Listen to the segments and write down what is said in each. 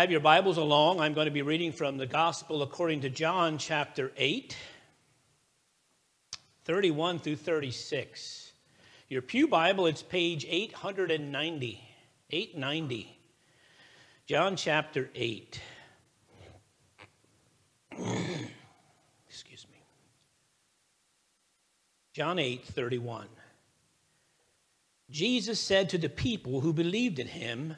have your Bibles along, I'm going to be reading from the Gospel according to John chapter 8, 31 through 36. Your Pew Bible, it's page 890. 890. John chapter 8. Excuse me. John 8, 31. Jesus said to the people who believed in him,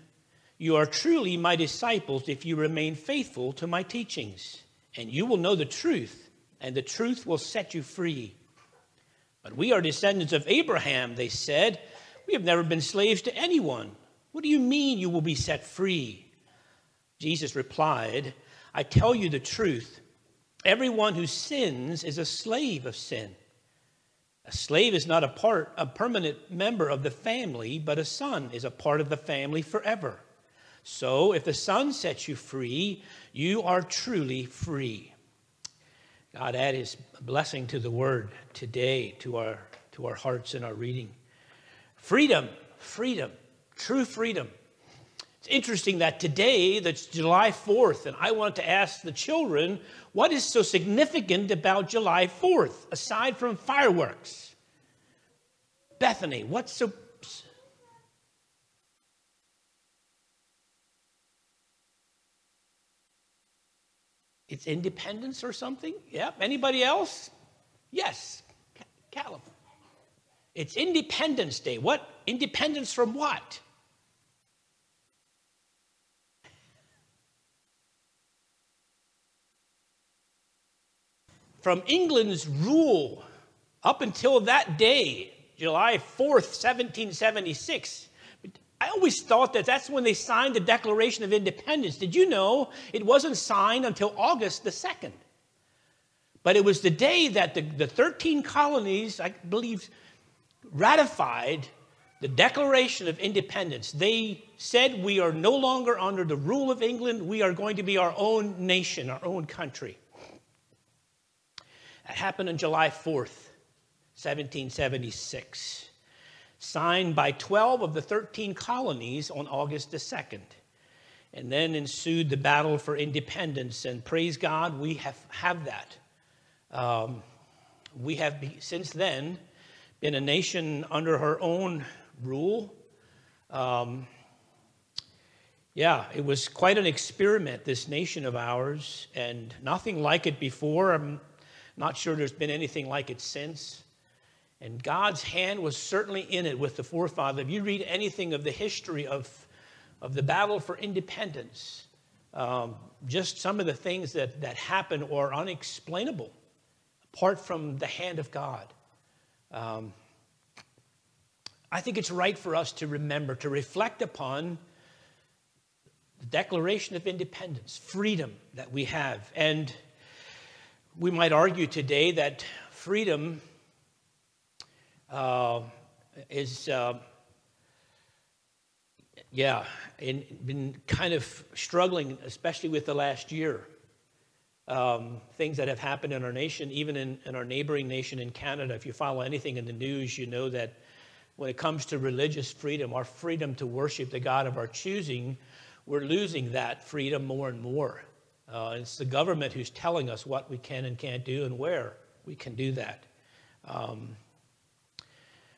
You are truly my disciples if you remain faithful to my teachings, and you will know the truth, and the truth will set you free. But we are descendants of Abraham, they said. We have never been slaves to anyone. What do you mean you will be set free? Jesus replied, I tell you the truth. Everyone who sins is a slave of sin. A slave is not a part, a permanent member of the family, but a son is a part of the family forever. So if the son sets you free, you are truly free. God add his blessing to the word today, to our, to our hearts and our reading. Freedom, freedom, true freedom. It's interesting that today, that's July 4th, and I want to ask the children, what is so significant about July 4th, aside from fireworks? Bethany, what's so. It's independence or something? Yep. Anybody else? Yes. California. It's Independence Day. What? Independence from what? from England's rule up until that day, July 4th, 1776. I always thought that that's when they signed the Declaration of Independence. Did you know it wasn't signed until August the 2nd? But it was the day that the, the 13 colonies, I believe, ratified the Declaration of Independence. They said, We are no longer under the rule of England. We are going to be our own nation, our own country. That happened on July 4th, 1776, signed by 12 of the 13 colonies on August the 2nd. And then ensued the battle for independence, and praise God, we have, have that. Um, we have, since then, been a nation under her own rule. Um, yeah, it was quite an experiment, this nation of ours, and nothing like it before. I'm not sure there's been anything like it since. And God's hand was certainly in it with the forefather. If you read anything of the history of, of the battle for independence, um, just some of the things that, that happen are unexplainable apart from the hand of God. Um, I think it's right for us to remember, to reflect upon the Declaration of Independence, freedom that we have. And we might argue today that freedom uh, is, uh, yeah, been kind of struggling, especially with the last year. Um, things that have happened in our nation, even in, in our neighboring nation in Canada. If you follow anything in the news, you know that when it comes to religious freedom, our freedom to worship the God of our choosing, we're losing that freedom more and more. Uh, it's the government who's telling us what we can and can't do and where we can do that. Um,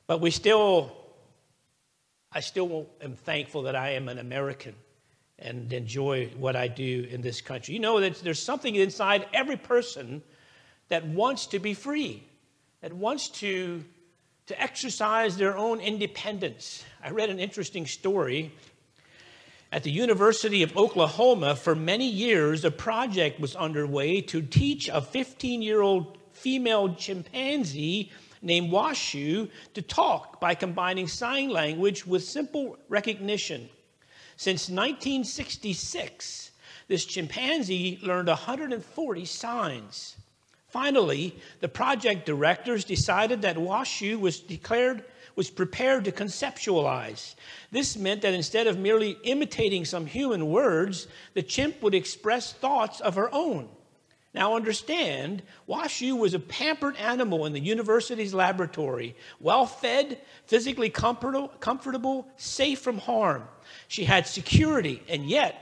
but we still, I still am thankful that I am an American and enjoy what I do in this country. You know that there's something inside every person that wants to be free, that wants to, to exercise their own independence. I read an interesting story at the University of Oklahoma, for many years, a project was underway to teach a 15 year old female chimpanzee named Washoe to talk by combining sign language with simple recognition. Since 1966, this chimpanzee learned 140 signs. Finally, the project directors decided that Washoe was declared was prepared to conceptualize. This meant that instead of merely imitating some human words, the chimp would express thoughts of her own. Now, understand, Washoe was a pampered animal in the university's laboratory, well fed, physically comfortable, safe from harm. She had security, and yet,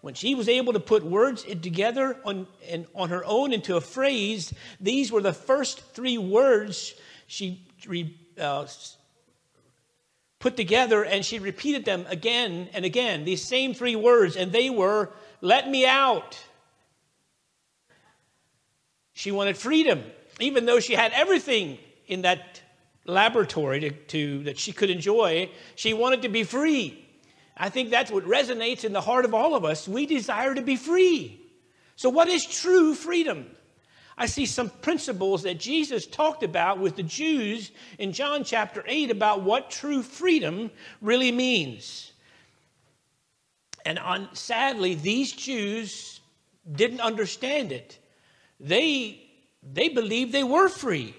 when she was able to put words together on, on her own into a phrase, these were the first three words she uh, put together, and she repeated them again and again, these same three words, and they were, Let me out. She wanted freedom, even though she had everything in that laboratory to, to, that she could enjoy. She wanted to be free. I think that's what resonates in the heart of all of us. We desire to be free. So, what is true freedom? I see some principles that Jesus talked about with the Jews in John chapter 8 about what true freedom really means. And on, sadly, these Jews didn't understand it. They, they believed they were free.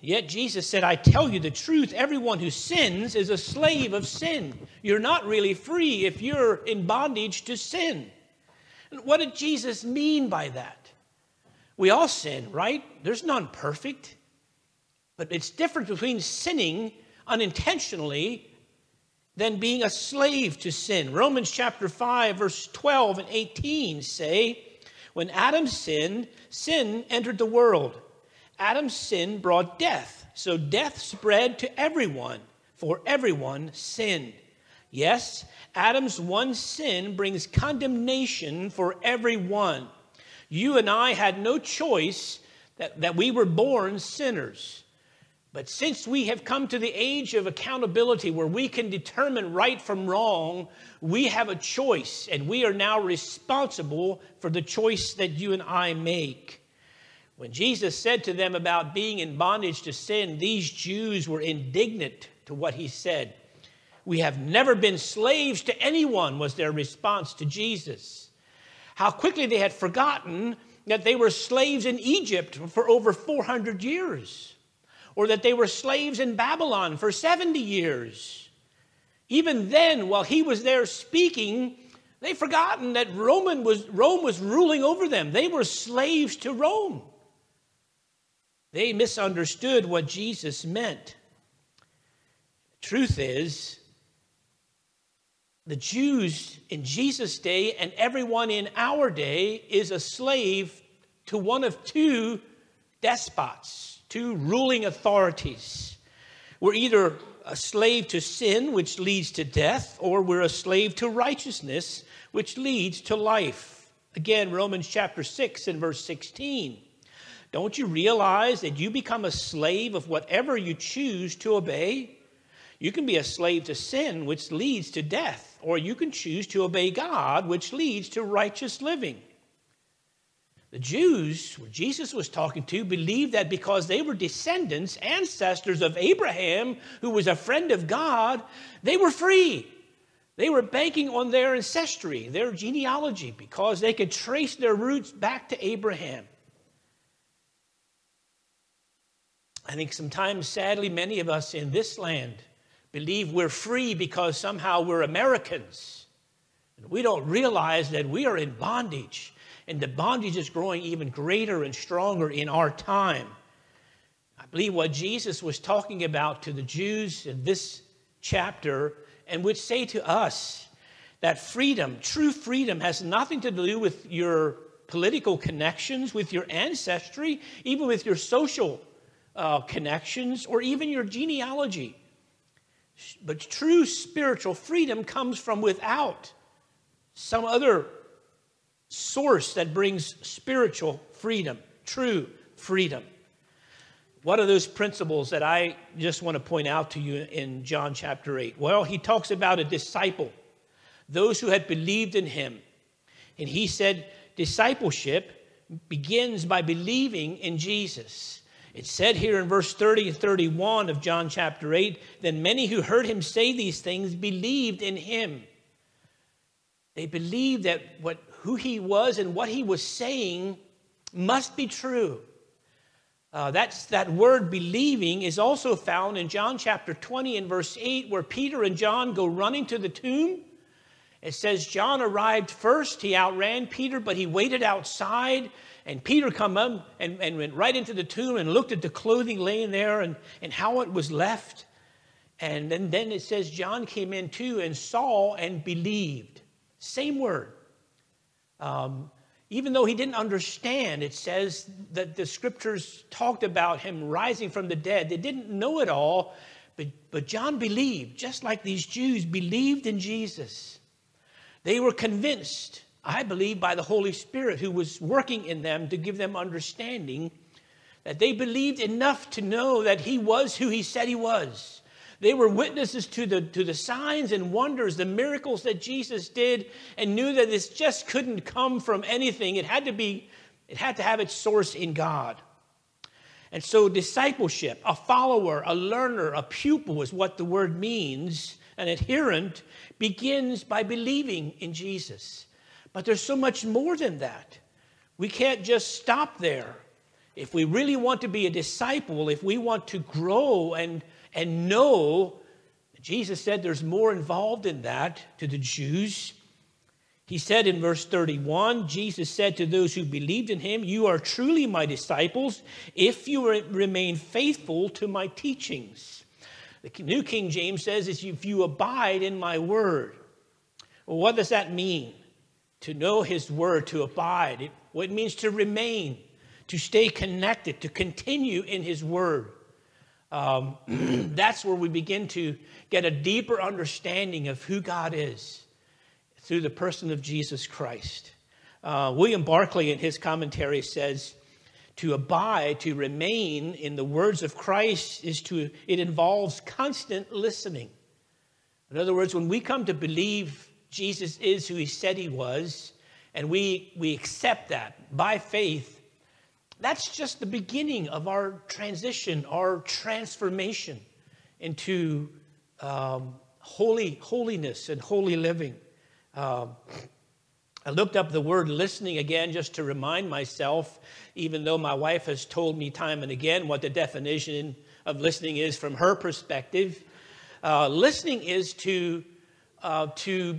And yet Jesus said, I tell you the truth, everyone who sins is a slave of sin. You're not really free if you're in bondage to sin. what did Jesus mean by that? We all sin, right? There's none perfect. But it's different between sinning unintentionally than being a slave to sin. Romans chapter 5, verse 12 and 18 say, When Adam sinned, sin entered the world. Adam's sin brought death, so death spread to everyone, for everyone sinned. Yes, Adam's one sin brings condemnation for everyone. You and I had no choice that, that we were born sinners. But since we have come to the age of accountability where we can determine right from wrong, we have a choice, and we are now responsible for the choice that you and I make. When Jesus said to them about being in bondage to sin, these Jews were indignant to what he said. We have never been slaves to anyone, was their response to Jesus. How quickly they had forgotten that they were slaves in Egypt for over 400 years, or that they were slaves in Babylon for 70 years. Even then, while he was there speaking, they forgotten that Roman was, Rome was ruling over them. They were slaves to Rome. They misunderstood what Jesus meant. Truth is, the Jews in Jesus' day and everyone in our day is a slave to one of two despots, two ruling authorities. We're either a slave to sin, which leads to death, or we're a slave to righteousness, which leads to life. Again, Romans chapter 6 and verse 16. Don't you realize that you become a slave of whatever you choose to obey? You can be a slave to sin, which leads to death, or you can choose to obey God, which leads to righteous living. The Jews, who Jesus was talking to, believed that because they were descendants, ancestors of Abraham, who was a friend of God, they were free. They were banking on their ancestry, their genealogy, because they could trace their roots back to Abraham. I think sometimes, sadly, many of us in this land believe we're free because somehow we're Americans. And we don't realize that we are in bondage, and the bondage is growing even greater and stronger in our time. I believe what Jesus was talking about to the Jews in this chapter, and would say to us that freedom, true freedom, has nothing to do with your political connections, with your ancestry, even with your social uh, connections, or even your genealogy. But true spiritual freedom comes from without some other source that brings spiritual freedom, true freedom. What are those principles that I just want to point out to you in John chapter 8? Well, he talks about a disciple, those who had believed in him. And he said, discipleship begins by believing in Jesus. It said here in verse 30 and 31 of John chapter 8 then many who heard him say these things believed in him. They believed that what, who he was and what he was saying must be true. Uh, that's, that word believing is also found in John chapter 20 and verse 8, where Peter and John go running to the tomb. It says John arrived first. He outran Peter, but he waited outside and Peter come up and, and went right into the tomb and looked at the clothing laying there and, and how it was left. And then, then it says John came in too and saw and believed. Same word, Um, even though he didn't understand, it says that the scriptures talked about him rising from the dead. They didn't know it all, but, but John believed, just like these Jews believed in Jesus. They were convinced, I believe, by the Holy Spirit who was working in them to give them understanding, that they believed enough to know that he was who he said he was. They were witnesses to the, to the signs and wonders, the miracles that Jesus did, and knew that this just couldn't come from anything. It had to be, it had to have its source in God. And so, discipleship, a follower, a learner, a pupil is what the word means. An adherent begins by believing in Jesus. But there's so much more than that. We can't just stop there. If we really want to be a disciple, if we want to grow and and know Jesus said there's more involved in that to the Jews. He said in verse 31 Jesus said to those who believed in him, You are truly my disciples if you remain faithful to my teachings. The New King James says, If you abide in my word. Well, what does that mean? To know his word, to abide. It, well, it means to remain, to stay connected, to continue in his word um, that's where we begin to get a deeper understanding of who God is through the person of Jesus Christ. Uh, William Barclay, in his commentary, says, to abide, to remain in the words of Christ is to, it involves constant listening. In other words, when we come to believe Jesus is who he said he was, and we, we accept that by faith, that's just the beginning of our transition, our transformation into um, holy holiness and holy living. Um, I looked up the word listening again just to remind myself, even though my wife has told me time and again what the definition of listening is from her perspective. Uh, listening is to, uh, to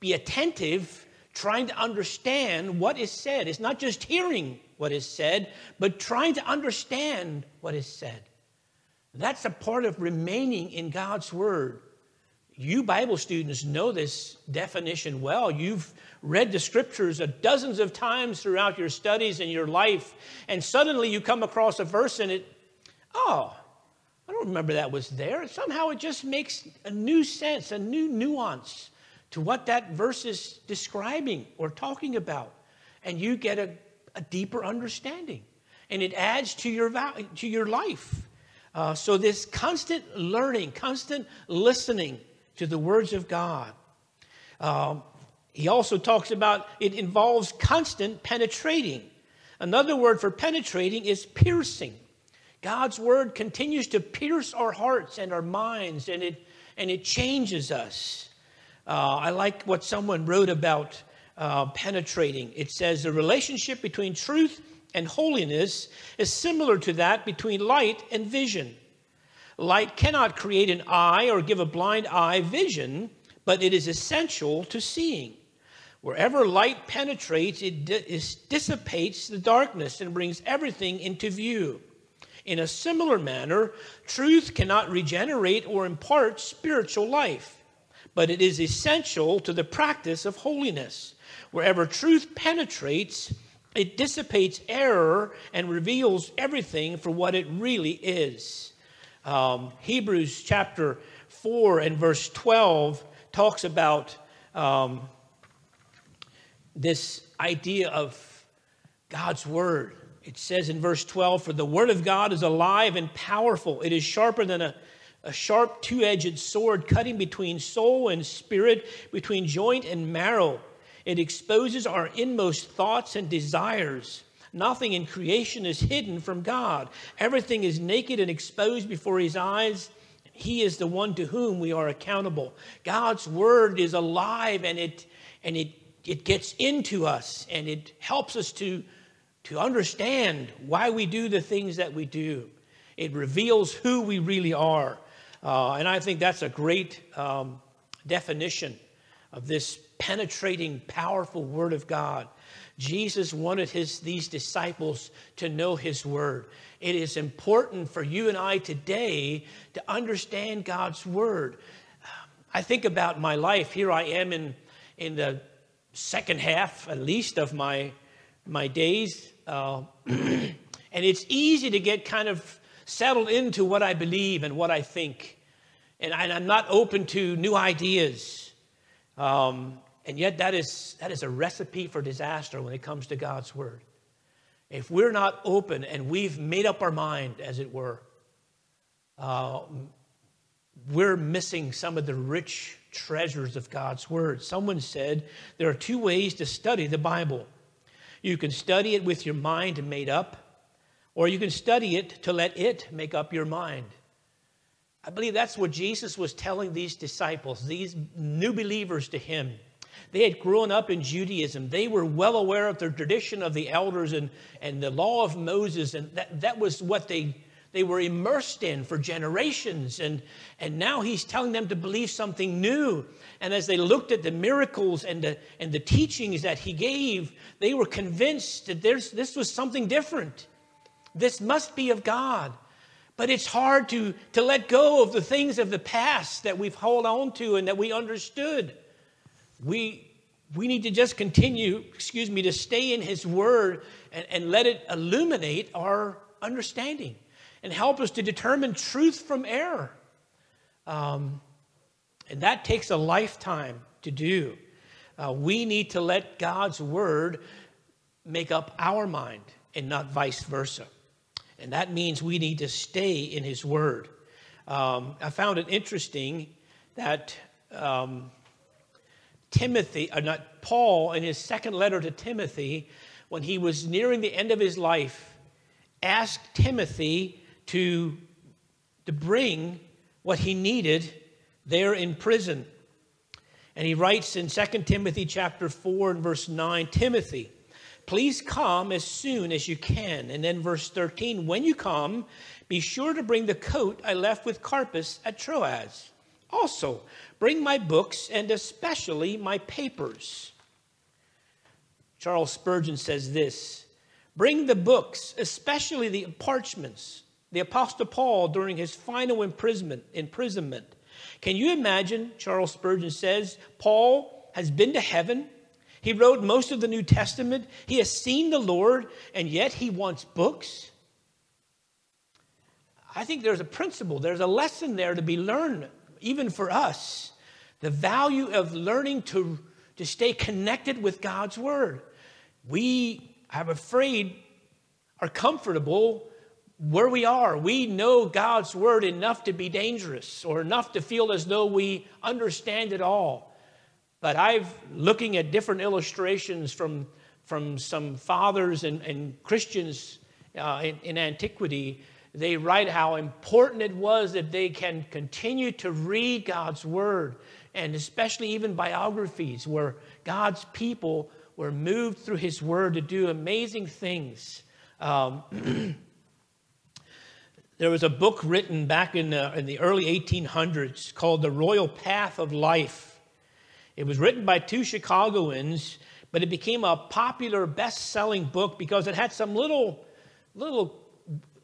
be attentive, trying to understand what is said. It's not just hearing what is said, but trying to understand what is said. That's a part of remaining in God's Word. You Bible students know this definition well. You've read the scriptures dozens of times throughout your studies and your life, and suddenly you come across a verse and it, oh, I don't remember that was there. Somehow it just makes a new sense, a new nuance to what that verse is describing or talking about. And you get a a deeper understanding and it adds to your, value, to your life. Uh, so, this constant learning, constant listening to the words of God. Um, he also talks about it involves constant penetrating. Another word for penetrating is piercing. God's word continues to pierce our hearts and our minds, and it, and it changes us. Uh, I like what someone wrote about uh, penetrating. It says the relationship between truth and holiness is similar to that between light and vision. Light cannot create an eye or give a blind eye vision, but it is essential to seeing. Wherever light penetrates, it dissipates the darkness and brings everything into view. In a similar manner, truth cannot regenerate or impart spiritual life, but it is essential to the practice of holiness. Wherever truth penetrates, it dissipates error and reveals everything for what it really is. Um, Hebrews chapter 4 and verse 12 talks about um, this idea of God's word. It says in verse 12, For the word of God is alive and powerful. It is sharper than a, a sharp two edged sword, cutting between soul and spirit, between joint and marrow it exposes our inmost thoughts and desires. Nothing in creation is hidden from God. Everything is naked and exposed before His eyes. He is the one to whom we are accountable. God's word is alive and it and it it gets into us and it helps us to to understand why we do the things that we do. It reveals who we really are, uh, and I think that's a great um, definition of this penetrating, powerful Word of God. Jesus wanted his, these disciples to know his word. It is important for you and I today to understand God's word. I think about my life. Here I am in, in the second half, at least, of my, my days. Uh, and it's easy to get kind of settled into what I believe and what I think. And, I, am not open to new ideas. Um, and yet, that is, that is a recipe for disaster when it comes to God's Word. If we're not open and we've made up our mind, as it were, uh, we're missing some of the rich treasures of God's Word. Someone said there are two ways to study the Bible you can study it with your mind made up, or you can study it to let it make up your mind. I believe that's what Jesus was telling these disciples, these new believers to him. They had grown up in Judaism. They were well aware of the tradition of the elders and, and the law of Moses, and that, that was what they they were immersed in for generations. And, and now he's telling them to believe something new. And as they looked at the miracles and the, and the teachings that he gave, they were convinced that there's, this was something different. This must be of God. But it's hard to, to let go of the things of the past that we've held on to and that we understood. We, we need to just continue, excuse me, to stay in his word and, and let it illuminate our understanding and help us to determine truth from error. Um, and that takes a lifetime to do. Uh, we need to let God's word make up our mind and not vice versa. And that means we need to stay in his word. Um, I found it interesting that um, Timothy, uh, not Paul, in his second letter to Timothy, when he was nearing the end of his life, asked Timothy to, to bring what he needed there in prison. And he writes in 2 Timothy chapter 4 and verse 9, Timothy, please come as soon as you can. And then verse 13, when you come, be sure to bring the coat I left with Carpus at Troas. Also, bring my books and especially my papers. Charles Spurgeon says this Bring the books, especially the parchments, the Apostle Paul during his final imprisonment, imprisonment. Can you imagine, Charles Spurgeon says, Paul has been to heaven. He wrote most of the New Testament. He has seen the Lord, and yet he wants books. I think there's a principle, there's a lesson there to be learned, even for us. The value of learning to, to stay connected with God's Word. We, I'm afraid, are comfortable where we are, we know God's word enough to be dangerous or enough to feel as though we understand it all. But I've looking at different illustrations from, from some fathers and, and Christians uh, in, in antiquity. They write how important it was that they can continue to read God's word, and especially even biographies where God's people were moved through his word to do amazing things. Um, There was a book written back in the, in the early 1800s called The Royal Path of Life. It was written by two Chicagoans, but it became a popular best selling book because it had some little, little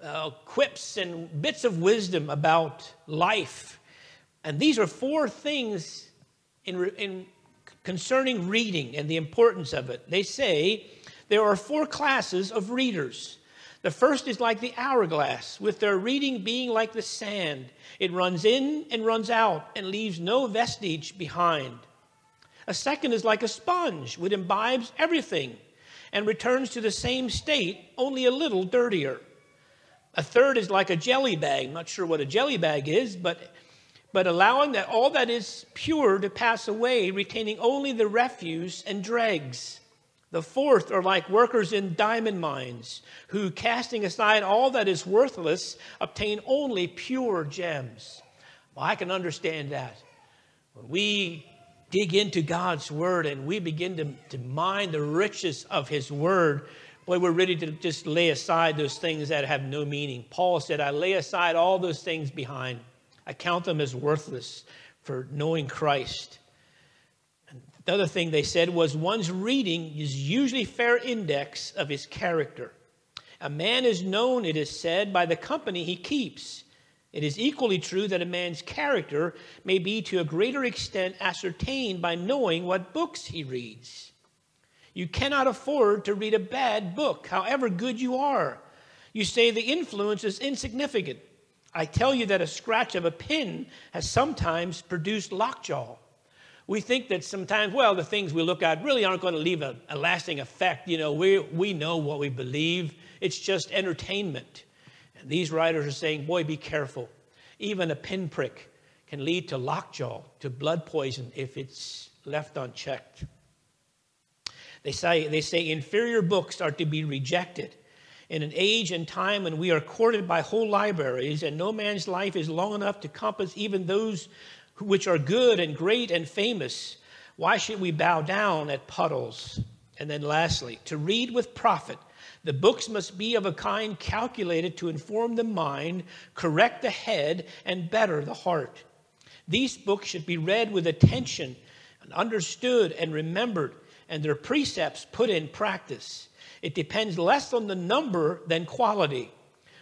uh, quips and bits of wisdom about life. And these are four things in, in concerning reading and the importance of it. They say there are four classes of readers the first is like the hourglass, with their reading being like the sand. It runs in and runs out and leaves no vestige behind. A second is like a sponge, which imbibes everything and returns to the same state, only a little dirtier. A third is like a jelly bag. I'm not sure what a jelly bag is, but, but allowing that all that is pure to pass away, retaining only the refuse and dregs. The fourth are like workers in diamond mines, who, casting aside all that is worthless, obtain only pure gems. Well, I can understand that. When we dig into God's word and we begin to, to mine the riches of his word, boy, we're ready to just lay aside those things that have no meaning. Paul said, I lay aside all those things behind. I count them as worthless for knowing Christ. The other thing they said was one's reading is usually fair index of his character. A man is known, it is said, by the company he keeps. It is equally true that a man's character may be to a greater extent ascertained by knowing what books he reads. You cannot afford to read a bad book, however good you are. You say the influence is insignificant. I tell you that a scratch of a pin has sometimes produced lockjaw. We think that sometimes, well, the things we look at really aren't going to leave a, a lasting effect. You know, we, we know what we believe, it's just entertainment. And these writers are saying, boy, be careful. Even a pinprick can lead to lockjaw, to blood poison if it's left unchecked. They say, they say inferior books are to be rejected in an age and time when we are courted by whole libraries, and no man's life is long enough to compass even those which are good and great and famous, why should we bow down at puddles? And then, lastly, to read with profit. The books must be of a kind calculated to inform the mind, correct the head, and better the heart. These books should be read with attention and understood and remembered, and their precepts put in practice. It depends less on the number than quality.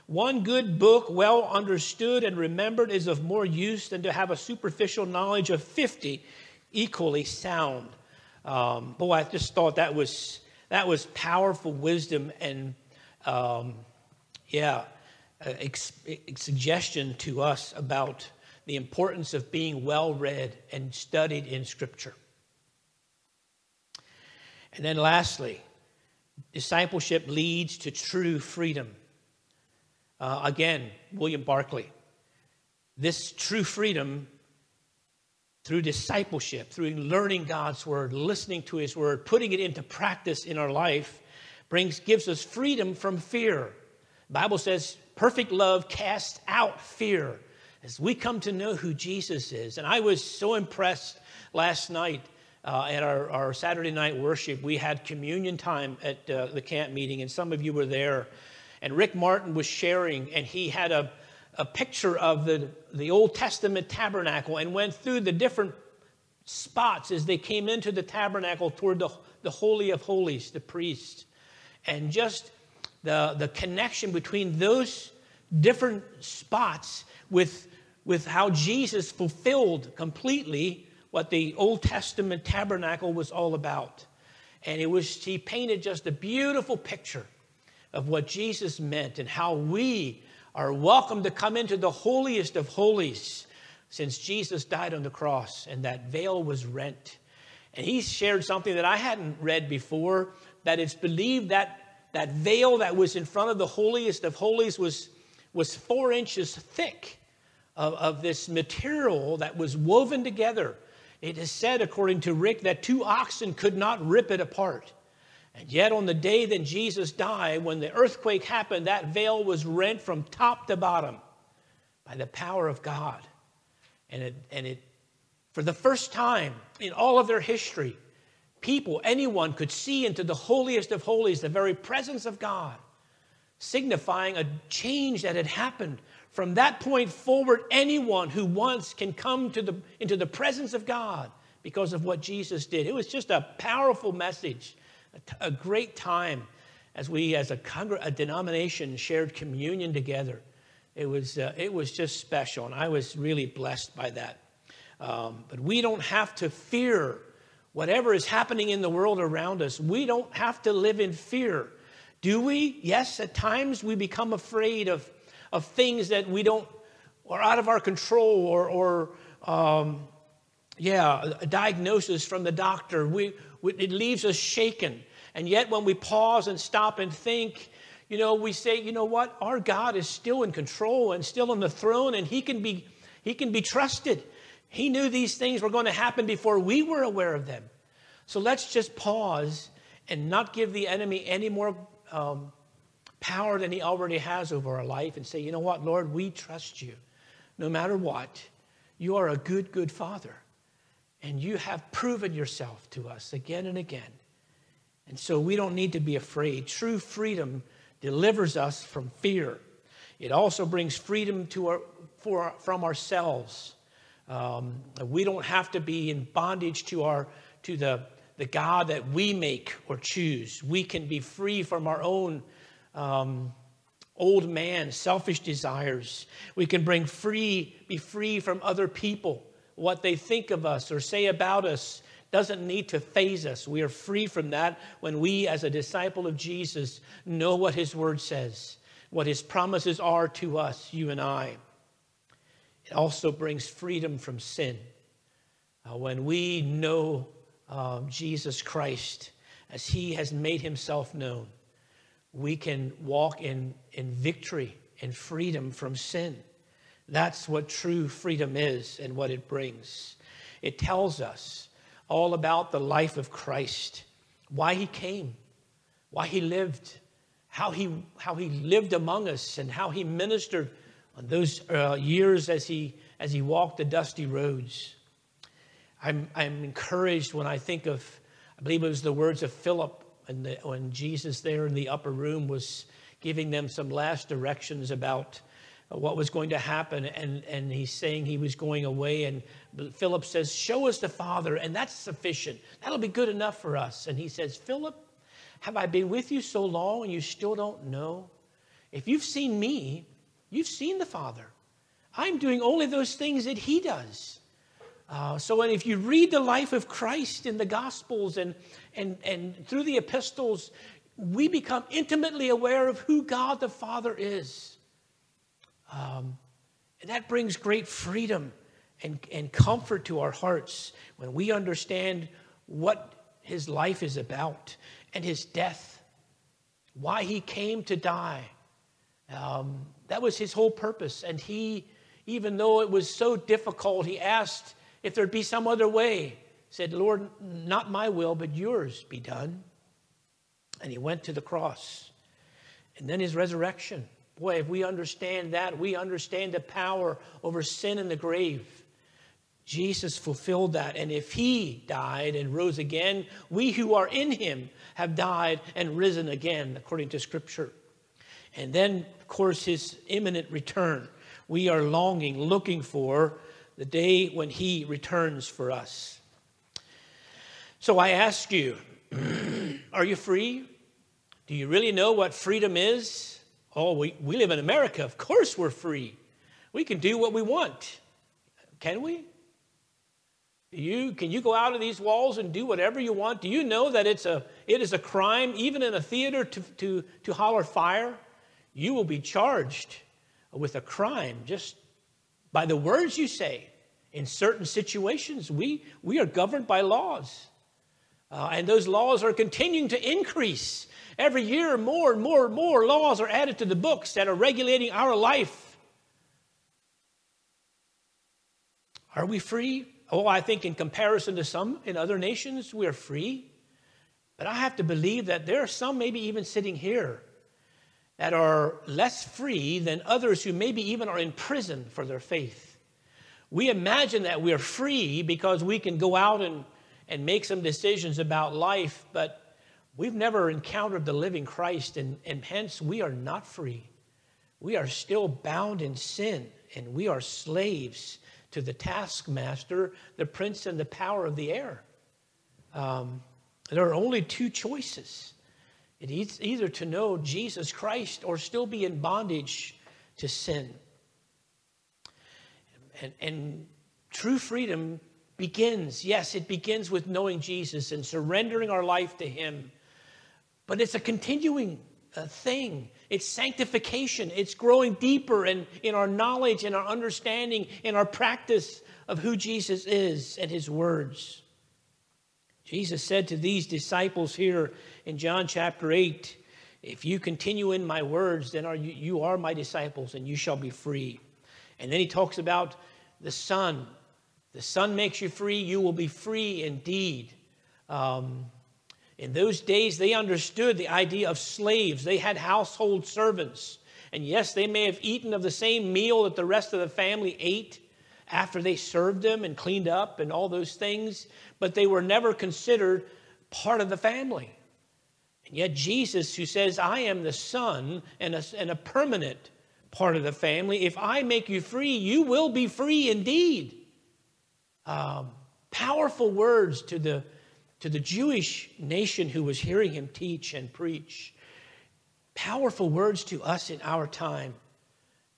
One good book, well understood and remembered, is of more use than to have a superficial knowledge of 50 equally sound. Um, boy, I just thought that was, that was powerful wisdom and, um, yeah, a suggestion to us about the importance of being well read and studied in Scripture. And then lastly, Discipleship leads to true freedom. Uh, again, William Barclay. This true freedom through discipleship, through learning God's word, listening to his word, putting it into practice in our life, brings, gives us freedom from fear. The Bible says, perfect love casts out fear as we come to know who Jesus is. And I was so impressed last night uh, at our, our, Saturday night worship, we had communion time at uh, the camp meeting, and some of you were there. And Rick Martin was sharing, and he had a, a picture of the, the Old Testament tabernacle and went through the different spots as they came into the tabernacle toward the, the Holy of Holies, the priest. And just the, the connection between those different spots with, with how Jesus fulfilled completely what the Old Testament tabernacle was all about. And it was, he painted just a beautiful picture of what Jesus meant and how we are welcome to come into the holiest of holies since Jesus died on the cross and that veil was rent. And he shared something that I hadn't read before that it's believed that that veil that was in front of the holiest of holies was, was four inches thick of, of this material that was woven together it is said, according to Rick, that two oxen could not rip it apart. And yet, on the day that Jesus died, when the earthquake happened, that veil was rent from top to bottom by the power of God. And it, and it, for the first time in all of their history, people, anyone could see into the holiest of holies, the very presence of God, signifying a change that had happened from that point forward, anyone who wants can come to the, into the presence of God because of what Jesus did. It was just a powerful message, a, great time as we, as a, a, denomination, shared communion together. It was, uh, it was just special, and I was really blessed by that. Um, but we don't have to fear whatever is happening in the world around us. We don't have to live in fear. Do we? Yes, at times we become afraid of of things that we don't, are out of our control or, or um, yeah, a diagnosis from the doctor. We, it leaves us shaken. And yet, when we pause and stop and think, you know, we say, you know what? Our God is still in control and still on the throne, and He can be, he can be trusted. He knew these things were going to happen before we were aware of them. So let's just pause and not give the enemy any more um, power than he already has over our life and say, you know what, Lord, we trust you. No matter what, you are a good, good father. And you have proven yourself to us again and again. And so we don't need to be afraid. True freedom delivers us from fear. It also brings freedom to our, for, from ourselves. Um, we don't have to be in bondage to, our, to the, the God that we make or choose. We can be free from our own um, old man, selfish desires. We can bring free, be free from other people, what they think of us or say about us doesn't need to phase us. We are free from that when we, as a disciple of Jesus, know what his word says, what his promises are to us, you and I. It also brings freedom from sin. Uh, when we know uh, Jesus Christ as he has made himself known, we can walk in, in victory and freedom from sin. That's what true freedom is and what it brings. It tells us all about the life of Christ, why he came, why he lived, how he, how he lived among us, and how he ministered on those uh, years as he, as he walked the dusty roads. I'm, I'm encouraged when I think of, I believe it was the words of Philip the, when Jesus there in the upper room was giving them some last directions about what was going to happen. And, and he's saying he was going away. And Philip says, Show us the Father, and that's sufficient. That'll be good enough for us. And he says, Philip, have I been with you so long and you still don't know? If you've seen me, you've seen the Father. I'm doing only those things that he does. Uh, so, and if you read the life of Christ in the Gospels and, and, and through the epistles, we become intimately aware of who God the Father is. Um, and that brings great freedom and, and comfort to our hearts when we understand what his life is about and his death, why he came to die. Um, that was his whole purpose. And he, even though it was so difficult, he asked if there'd be some other way. Said, Lord, not my will, but yours be done. And he went to the cross. And then his resurrection. Boy, if we understand that, we understand the power over sin and the grave. Jesus fulfilled that. And if he died and rose again, we who are in him have died and risen again, according to Scripture. And then, of course, his imminent return. We are longing, looking for the day when he returns for us. So I ask you, are you free? Do you really know what freedom is? Oh, we, we live in America. Of course we're free. We can do what we want. Can we? You, can you go out of these walls and do whatever you want? Do you know that it's a, it is a crime, even in a theater, to, to, to holler fire? You will be charged with a crime just by the words you say. In certain situations, we, we are governed by laws. Uh, and those laws are continuing to increase. Every year, more and more and more laws are added to the books that are regulating our life. Are we free? Oh, I think in comparison to some in other nations, we're free. But I have to believe that there are some, maybe even sitting here, that are less free than others who maybe even are in prison for their faith. We imagine that we're free because we can go out and, and make some decisions about life, but we've never encountered the living Christ, and, and hence we are not free. We are still bound in sin, and we are slaves to the taskmaster, the prince and the power of the air. Um, there are only two choices it's either to know Jesus Christ or still be in bondage to sin. And, and true freedom begins, yes, it begins with knowing Jesus and surrendering our life to Him. But it's a continuing uh, thing. It's sanctification. It's growing deeper in, in our knowledge and our understanding in our practice of who Jesus is and His words. Jesus said to these disciples here in John chapter 8, If you continue in my words, then are you, you are my disciples and you shall be free. And then he talks about the Son. The Son makes you free, you will be free indeed. Um, in those days, they understood the idea of slaves. They had household servants. And yes, they may have eaten of the same meal that the rest of the family ate after they served them and cleaned up and all those things, but they were never considered part of the family. And yet, Jesus, who says, I am the Son and a, and a permanent part of the family, if I make you free, you will be free indeed. Um, powerful words to the, to the Jewish nation who was hearing him teach and preach. Powerful words to us in our time.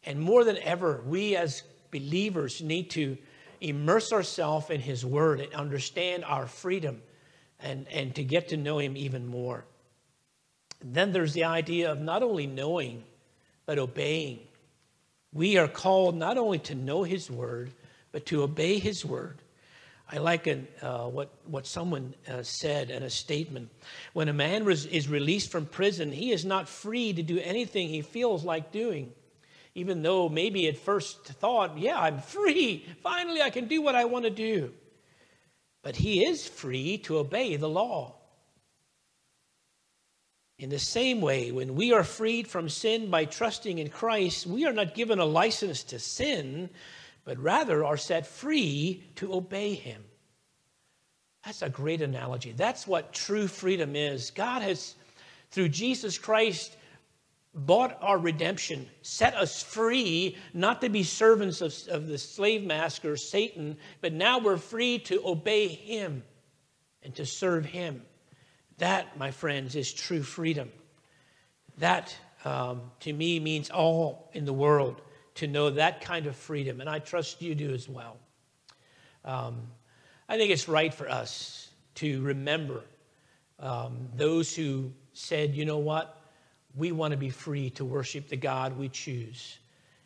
And more than ever, we as believers need to immerse ourselves in His Word and understand our freedom and, and to get to know Him even more. Then there's the idea of not only knowing, but obeying. We are called not only to know His Word, but to obey His Word. I like an, uh, what, what someone uh, said in a statement. When a man is released from prison, he is not free to do anything he feels like doing. Even though maybe at first thought, yeah, I'm free. Finally, I can do what I want to do. But he is free to obey the law. In the same way, when we are freed from sin by trusting in Christ, we are not given a license to sin, but rather are set free to obey him. That's a great analogy. That's what true freedom is. God has, through Jesus Christ, bought our redemption, set us free, not to be servants of, of the slave master, Satan, but now we're free to obey him and to serve him. That, my friends, is true freedom. That, um, to me, means all in the world to know that kind of freedom, and I trust you do as well. Um, I think it's right for us to remember um, those who said, you know what, we want to be free to worship the God we choose.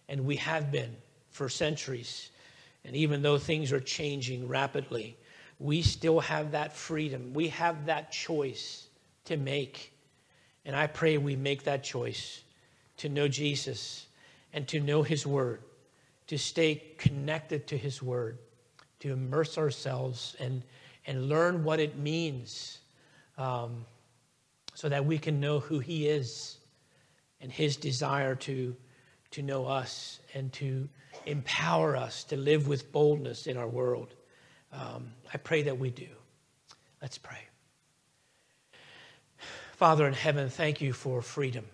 And we have been for centuries. And even though things are changing rapidly, we still have that freedom. We have that choice to make. And I pray we make that choice to know Jesus and to know His Word, to stay connected to His Word, to immerse ourselves and, and learn what it means um, so that we can know who He is and His desire to, to know us and to empower us to live with boldness in our world. Um, I pray that we do. Let's pray. Father in heaven, thank you for freedom.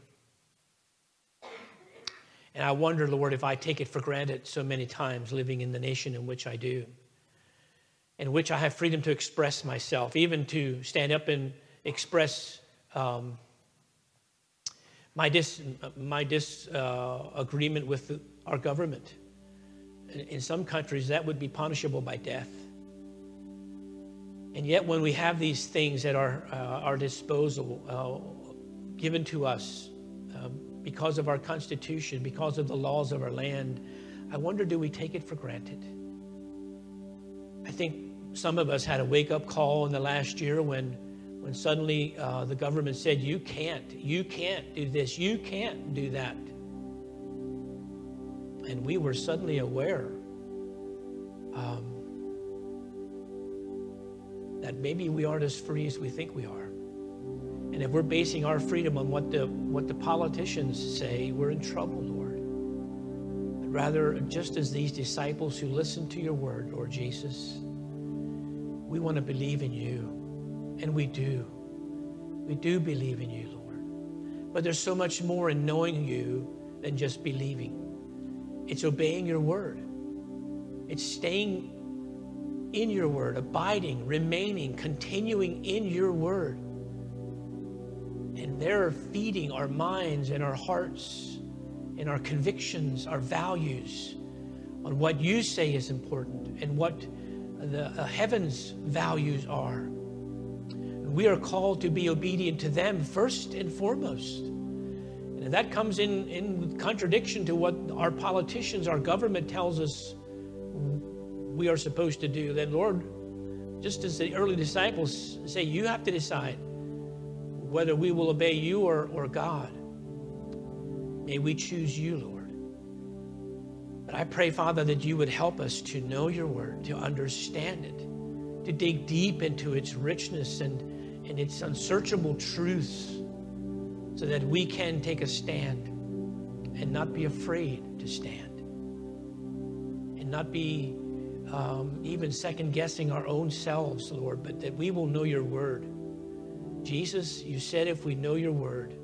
And I wonder, Lord, if I take it for granted so many times living in the nation in which I do, in which I have freedom to express myself, even to stand up and express um, my, dis, my disagreement uh, with our government. In, in some countries, that would be punishable by death. And yet, when we have these things at our, uh, our disposal, uh, given to us, um, because of our Constitution, because of the laws of our land, I wonder do we take it for granted? I think some of us had a wake up call in the last year when, when suddenly uh, the government said, You can't, you can't do this, you can't do that. And we were suddenly aware um, that maybe we aren't as free as we think we are. And if we're basing our freedom on what the, what the politicians say, we're in trouble, Lord. But rather, just as these disciples who listened to your word, Lord Jesus, we want to believe in you. And we do. We do believe in you, Lord. But there's so much more in knowing you than just believing. It's obeying your word. It's staying in your word, abiding, remaining, continuing in your word. And they're feeding our minds and our hearts and our convictions, our values on what you say is important and what the uh, heaven's values are. We are called to be obedient to them first and foremost. And that comes in, in contradiction to what our politicians, our government tells us we are supposed to do, then Lord, just as the early disciples say, you have to decide whether we will obey you or, or God. May we choose you, Lord. But I pray, Father, that you would help us to know your word, to understand it, to dig deep into its richness and, and its unsearchable truths, so that we can take a stand and not be afraid to stand, and not be um, even second guessing our own selves, Lord, but that we will know your word Jesus, you said if we know your word,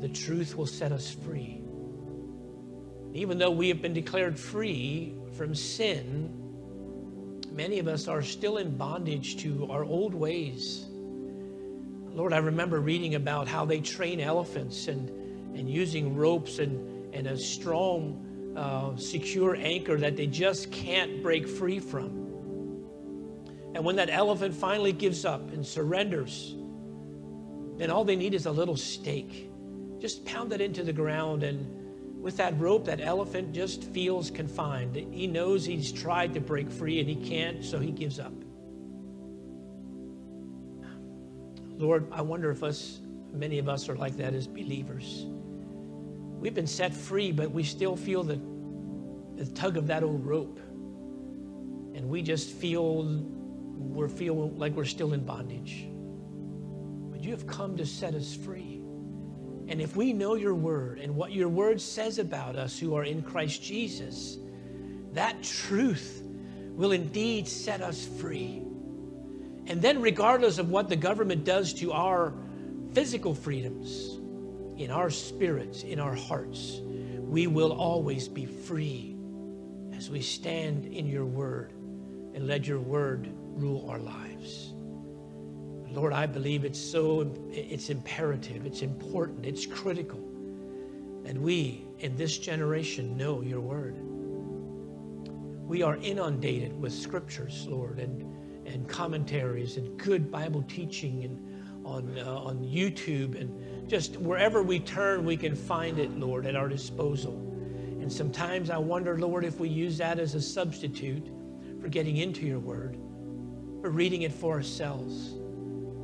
the truth will set us free. Even though we have been declared free from sin, many of us are still in bondage to our old ways. Lord, I remember reading about how they train elephants and, and using ropes and, and a strong uh, secure anchor that they just can't break free from. And when that elephant finally gives up and surrenders, then all they need is a little stake. Just pound it into the ground, and with that rope, that elephant just feels confined. He knows he's tried to break free and he can't, so he gives up. Lord, I wonder if us, many of us are like that as believers. We've been set free, but we still feel the, the tug of that old rope. And we just feel we're feel like we're still in bondage. But you have come to set us free. And if we know your word and what your word says about us who are in Christ Jesus, that truth will indeed set us free. And then, regardless of what the government does to our physical freedoms, in our spirits, in our hearts, we will always be free as we stand in your word and let your word rule our lives. Lord, I believe it's so it's imperative, it's important, it's critical that we in this generation know your word. We are inundated with scriptures, Lord, and, and commentaries and good Bible teaching and on, uh, on YouTube and just wherever we turn, we can find it, Lord, at our disposal. And sometimes I wonder, Lord, if we use that as a substitute for getting into your word, for reading it for ourselves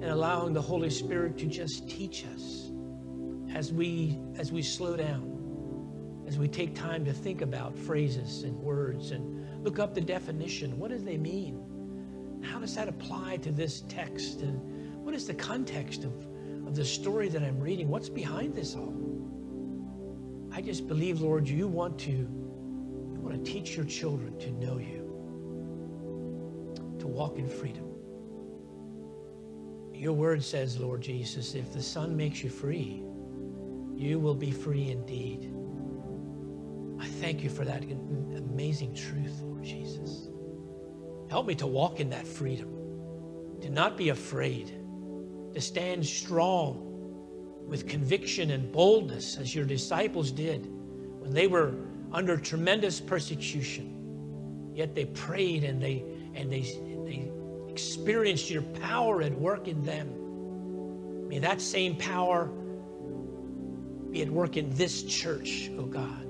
and allowing the Holy Spirit to just teach us as we as we slow down, as we take time to think about phrases and words and look up the definition. What do they mean? How does that apply to this text? And what is the context of, of the story that I'm reading? What's behind this all? I just believe, Lord, you want to you want to teach your children to know you, to walk in freedom. Your word says, Lord Jesus, if the Son makes you free, you will be free indeed. I thank you for that amazing truth, Lord Jesus. Help me to walk in that freedom, to not be afraid, to stand strong with conviction and boldness as your disciples did when they were under tremendous persecution. Yet they prayed and they and they, they experienced your power at work in them. May that same power be at work in this church, oh God,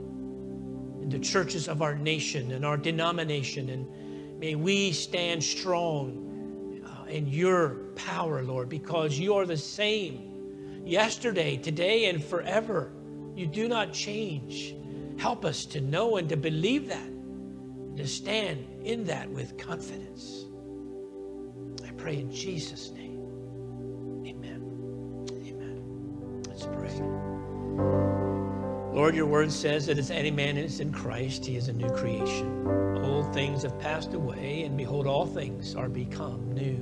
in the churches of our nation and our denomination. And may we stand strong uh, in your power, Lord, because you are the same yesterday, today, and forever. You do not change. Help us to know and to believe that, to stand in that with confidence I pray in Jesus' name. Amen. Amen. Let's pray. Lord, your word says that as any man is in Christ, he is a new creation. Old things have passed away, and behold, all things are become new.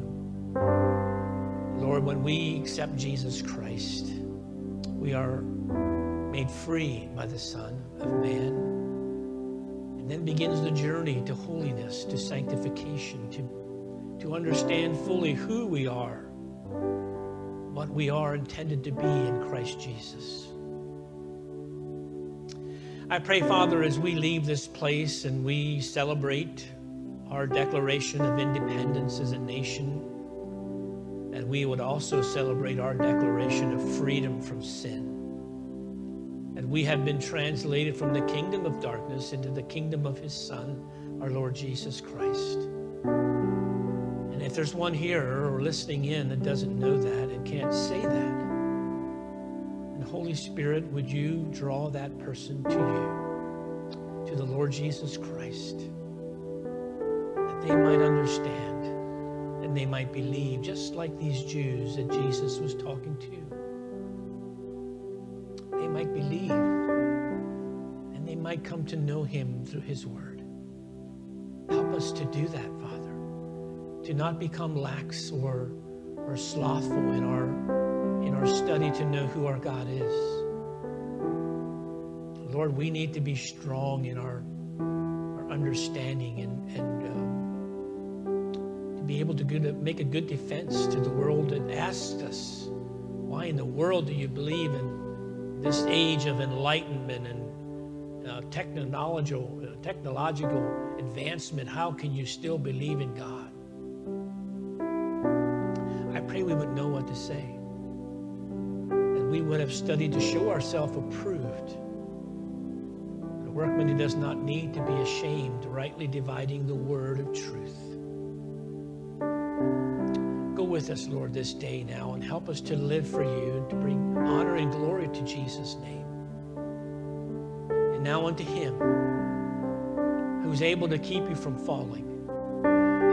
Lord, when we accept Jesus Christ, we are made free by the Son of Man. And then begins the journey to holiness, to sanctification, to to understand fully who we are, what we are intended to be in Christ Jesus. I pray, Father, as we leave this place and we celebrate our declaration of independence as a nation, that we would also celebrate our declaration of freedom from sin. That we have been translated from the kingdom of darkness into the kingdom of his Son, our Lord Jesus Christ. And if there's one here or listening in that doesn't know that and can't say that, Holy Spirit, would you draw that person to you, to the Lord Jesus Christ, that they might understand and they might believe, just like these Jews that Jesus was talking to. They might believe and they might come to know him through his word. Help us to do that, Father to not become lax or, or slothful in our, in our study to know who our God is. Lord, we need to be strong in our, our understanding and, and um, to be able to, to make a good defense to the world that asks us, why in the world do you believe in this age of enlightenment and uh, technological, uh, technological advancement, how can you still believe in God? I pray we would know what to say. We would have studied to show ourselves approved. A workman who does not need to be ashamed, rightly dividing the word of truth. Go with us, Lord, this day now and help us to live for you and to bring honor and glory to Jesus' name. And now unto him who's able to keep you from falling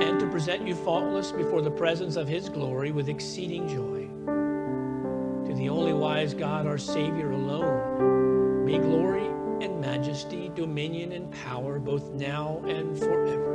and to present you faultless before the presence of his glory with exceeding joy. The only wise God, our Savior alone, be glory and majesty, dominion and power, both now and forever.